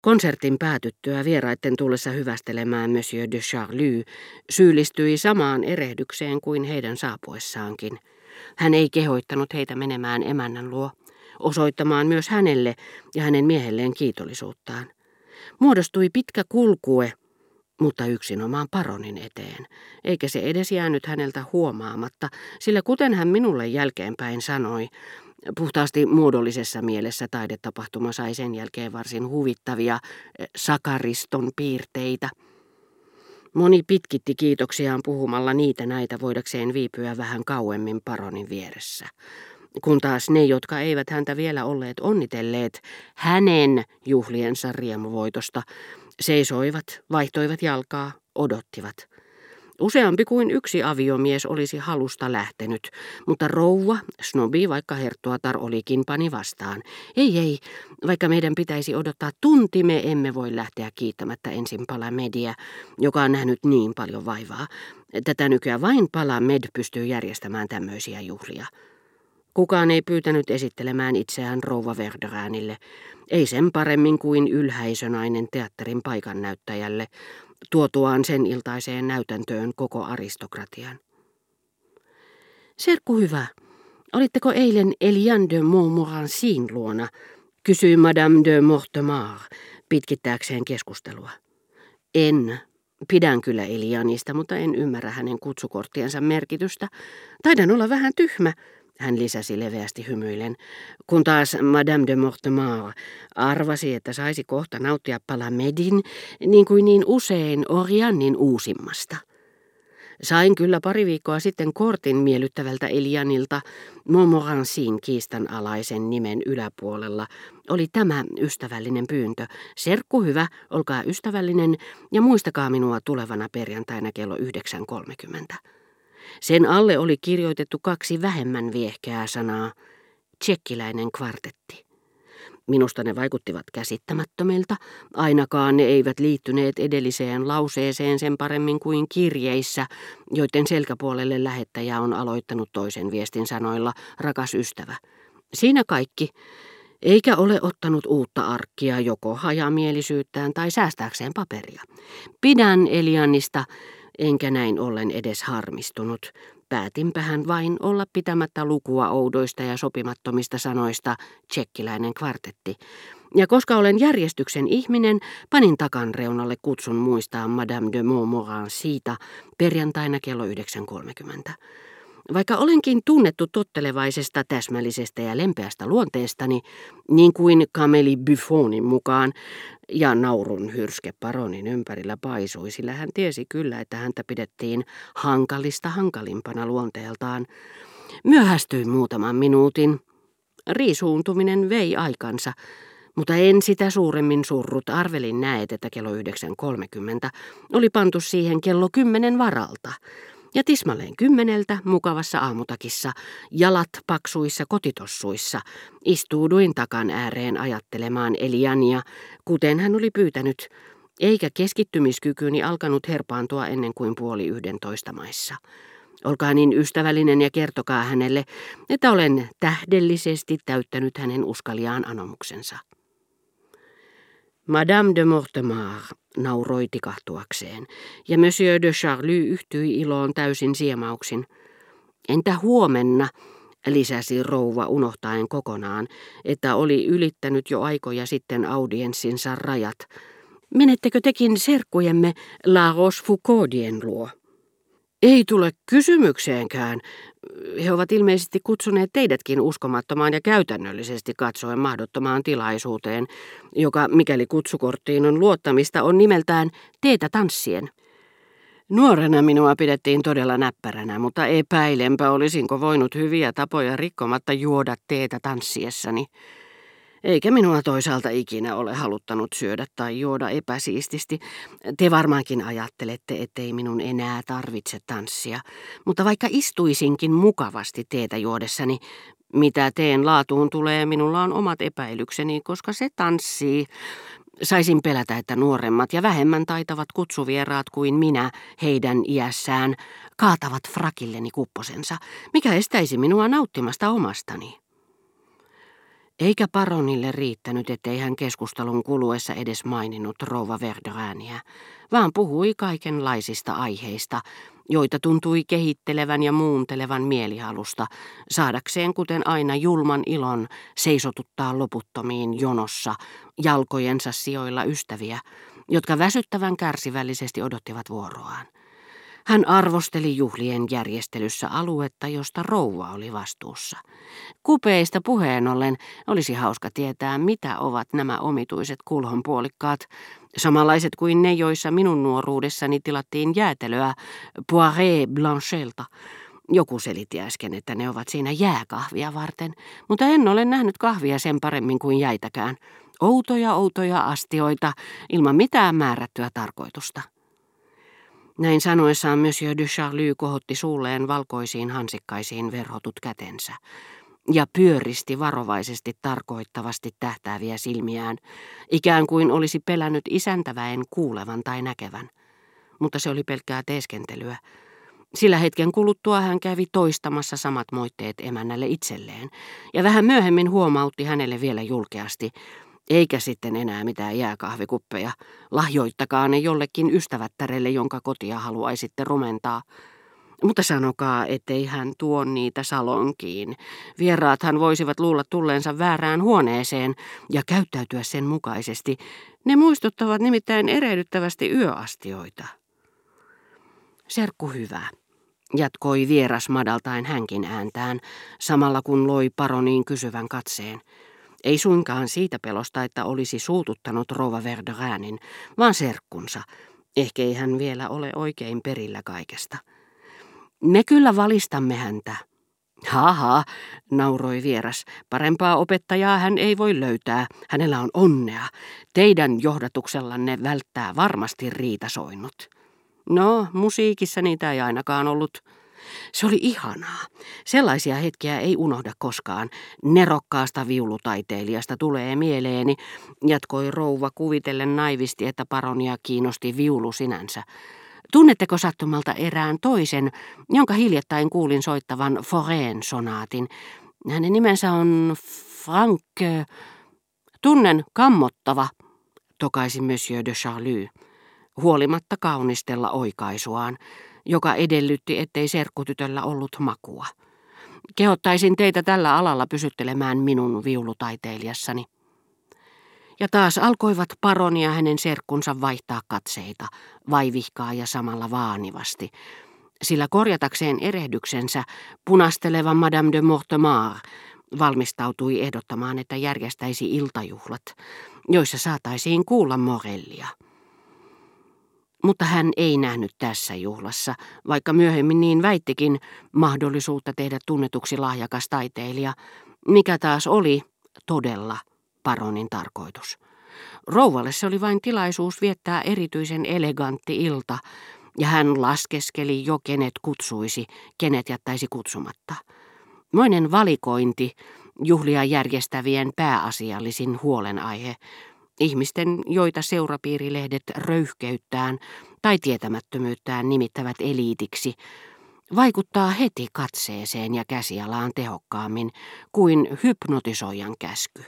Konsertin päätyttyä vieraitten tullessa hyvästelemään Monsieur de Charlie syyllistyi samaan erehdykseen kuin heidän saapuessaankin. Hän ei kehoittanut heitä menemään emännän luo, osoittamaan myös hänelle ja hänen miehelleen kiitollisuuttaan. Muodostui pitkä kulkue, mutta yksinomaan paronin eteen, eikä se edes jäänyt häneltä huomaamatta, sillä kuten hän minulle jälkeenpäin sanoi, Puhtaasti muodollisessa mielessä taidetapahtuma sai sen jälkeen varsin huvittavia eh, sakariston piirteitä. Moni pitkitti kiitoksiaan puhumalla niitä näitä voidakseen viipyä vähän kauemmin paronin vieressä. Kun taas ne, jotka eivät häntä vielä olleet onnitelleet hänen juhliensa riemuvoitosta, seisoivat, vaihtoivat jalkaa, odottivat – Useampi kuin yksi aviomies olisi halusta lähtenyt, mutta rouva, snobi vaikka herttuatar olikin pani vastaan. Ei, ei, vaikka meidän pitäisi odottaa tunti, me emme voi lähteä kiittämättä ensin Palamedia, joka on nähnyt niin paljon vaivaa. Tätä nykyään vain Palamed pystyy järjestämään tämmöisiä juhlia. Kukaan ei pyytänyt esittelemään itseään rouva Verderäänille, ei sen paremmin kuin ylhäisönainen teatterin paikannäyttäjälle, tuotuaan sen iltaiseen näytäntöön koko aristokratian. Serkku hyvä, olitteko eilen Eliane de Montmorencin luona, kysyi Madame de Mortemar pitkittääkseen keskustelua. En. Pidän kyllä Elianista, mutta en ymmärrä hänen kutsukorttiensa merkitystä. Taidan olla vähän tyhmä, hän lisäsi leveästi hymyillen, kun taas Madame de Mortemar arvasi, että saisi kohta nauttia Palamedin, niin kuin niin usein Oriannin uusimmasta. Sain kyllä pari viikkoa sitten kortin miellyttävältä Elianilta Montmorencin kiistanalaisen nimen yläpuolella. Oli tämä ystävällinen pyyntö. Serkku hyvä, olkaa ystävällinen ja muistakaa minua tulevana perjantaina kello 9.30. Sen alle oli kirjoitettu kaksi vähemmän viehkeää sanaa, tsekkiläinen kvartetti. Minusta ne vaikuttivat käsittämättömiltä, ainakaan ne eivät liittyneet edelliseen lauseeseen sen paremmin kuin kirjeissä, joiden selkäpuolelle lähettäjä on aloittanut toisen viestin sanoilla, rakas ystävä. Siinä kaikki, eikä ole ottanut uutta arkkia joko hajamielisyyttään tai säästääkseen paperia. Pidän Elianista enkä näin ollen edes harmistunut. Päätinpähän vain olla pitämättä lukua oudoista ja sopimattomista sanoista tsekkiläinen kvartetti. Ja koska olen järjestyksen ihminen, panin takan reunalle kutsun muistaa Madame de Montmorin siitä perjantaina kello 9.30. Vaikka olenkin tunnettu tottelevaisesta, täsmällisestä ja lempeästä luonteestani, niin kuin Kameli Buffonin mukaan, ja naurun hyrske paronin ympärillä paisui, sillä hän tiesi kyllä, että häntä pidettiin hankalista hankalimpana luonteeltaan. Myöhästyin muutaman minuutin. Riisuuntuminen vei aikansa, mutta en sitä suuremmin surrut. Arvelin näet, että kello 9.30 oli pantu siihen kello kymmenen varalta ja tismalleen kymmeneltä mukavassa aamutakissa, jalat paksuissa kotitossuissa, istuuduin takan ääreen ajattelemaan Eliania, kuten hän oli pyytänyt, eikä keskittymiskykyni alkanut herpaantua ennen kuin puoli yhdentoista maissa. Olkaa niin ystävällinen ja kertokaa hänelle, että olen tähdellisesti täyttänyt hänen uskaliaan anomuksensa. Madame de Mortemar nauroi tikahtuakseen, ja Monsieur de Charlie yhtyi iloon täysin siemauksin. Entä huomenna, lisäsi rouva unohtaen kokonaan, että oli ylittänyt jo aikoja sitten audienssinsa rajat. Menettekö tekin serkkujemme La Rochefoucaudien luo? Ei tule kysymykseenkään. He ovat ilmeisesti kutsuneet teidätkin uskomattomaan ja käytännöllisesti katsoen mahdottomaan tilaisuuteen, joka, mikäli kutsukorttiin on luottamista, on nimeltään teetä tanssien. Nuorena minua pidettiin todella näppäränä, mutta epäilenpä olisinko voinut hyviä tapoja rikkomatta juoda teetä tanssiessani. Eikä minua toisaalta ikinä ole haluttanut syödä tai juoda epäsiististi. Te varmaankin ajattelette, ettei minun enää tarvitse tanssia. Mutta vaikka istuisinkin mukavasti teetä juodessani, mitä teen laatuun tulee, minulla on omat epäilykseni, koska se tanssii. Saisin pelätä, että nuoremmat ja vähemmän taitavat kutsuvieraat kuin minä heidän iässään kaatavat frakilleni kupposensa, mikä estäisi minua nauttimasta omastani. Eikä paronille riittänyt, ettei hän keskustelun kuluessa edes maininnut rouva Verderääniä, vaan puhui kaikenlaisista aiheista, joita tuntui kehittelevän ja muuntelevan mielihalusta, saadakseen kuten aina julman ilon seisotuttaa loputtomiin jonossa jalkojensa sijoilla ystäviä, jotka väsyttävän kärsivällisesti odottivat vuoroaan. Hän arvosteli juhlien järjestelyssä aluetta, josta rouva oli vastuussa. Kupeista puheen ollen olisi hauska tietää, mitä ovat nämä omituiset kulhonpuolikkaat, samanlaiset kuin ne, joissa minun nuoruudessani tilattiin jäätelöä Poiré Blanchelta. Joku selitti äsken, että ne ovat siinä jääkahvia varten, mutta en ole nähnyt kahvia sen paremmin kuin jäitäkään. Outoja, outoja astioita, ilman mitään määrättyä tarkoitusta. Näin sanoessaan Monsieur de Charlie kohotti suulleen valkoisiin hansikkaisiin verhotut kätensä ja pyöristi varovaisesti tarkoittavasti tähtääviä silmiään, ikään kuin olisi pelännyt isäntäväen kuulevan tai näkevän. Mutta se oli pelkkää teeskentelyä. Sillä hetken kuluttua hän kävi toistamassa samat moitteet emännälle itselleen, ja vähän myöhemmin huomautti hänelle vielä julkeasti, eikä sitten enää mitään jääkahvikuppeja. Lahjoittakaa ne jollekin ystävättärelle, jonka kotia haluaisitte rumentaa. Mutta sanokaa, ettei hän tuo niitä salonkiin. Vieraathan voisivat luulla tulleensa väärään huoneeseen ja käyttäytyä sen mukaisesti. Ne muistuttavat nimittäin erehdyttävästi yöastioita. Serkku hyvä, jatkoi vieras madaltaen hänkin ääntään, samalla kun loi paroniin kysyvän katseen. Ei suinkaan siitä pelosta, että olisi suututtanut Rova Verderäänin, vaan serkkunsa. Ehkä ei hän vielä ole oikein perillä kaikesta. Me kyllä valistamme häntä. Haha, nauroi vieras. Parempaa opettajaa hän ei voi löytää. Hänellä on onnea. Teidän johdatuksellanne välttää varmasti riitasoinnut. No, musiikissa niitä ei ainakaan ollut. Se oli ihanaa. Sellaisia hetkiä ei unohda koskaan. Nerokkaasta viulutaiteilijasta tulee mieleeni, jatkoi rouva kuvitellen naivisti, että paronia kiinnosti viulu sinänsä. Tunnetteko sattumalta erään toisen, jonka hiljattain kuulin soittavan Foreen sonaatin? Hänen nimensä on Frank... Tunnen kammottava, tokaisi Monsieur de Charlie, huolimatta kaunistella oikaisuaan joka edellytti, ettei serkkutytöllä ollut makua. Kehottaisin teitä tällä alalla pysyttelemään minun viulutaiteilijassani. Ja taas alkoivat paroni ja hänen serkkunsa vaihtaa katseita, vaivihkaa ja samalla vaanivasti, sillä korjatakseen erehdyksensä punasteleva Madame de Mortemar valmistautui ehdottamaan, että järjestäisi iltajuhlat, joissa saataisiin kuulla Morellia. Mutta hän ei nähnyt tässä juhlassa, vaikka myöhemmin niin väittikin, mahdollisuutta tehdä tunnetuksi lahjakas taiteilija, mikä taas oli todella paronin tarkoitus. Rouvalle se oli vain tilaisuus viettää erityisen elegantti ilta, ja hän laskeskeli jo kenet kutsuisi, kenet jättäisi kutsumatta. Moinen valikointi, juhlia järjestävien pääasiallisin huolenaihe, Ihmisten, joita seurapiirilehdet röyhkeyttään tai tietämättömyyttään nimittävät eliitiksi, vaikuttaa heti katseeseen ja käsialaan tehokkaammin kuin hypnotisoijan käsky.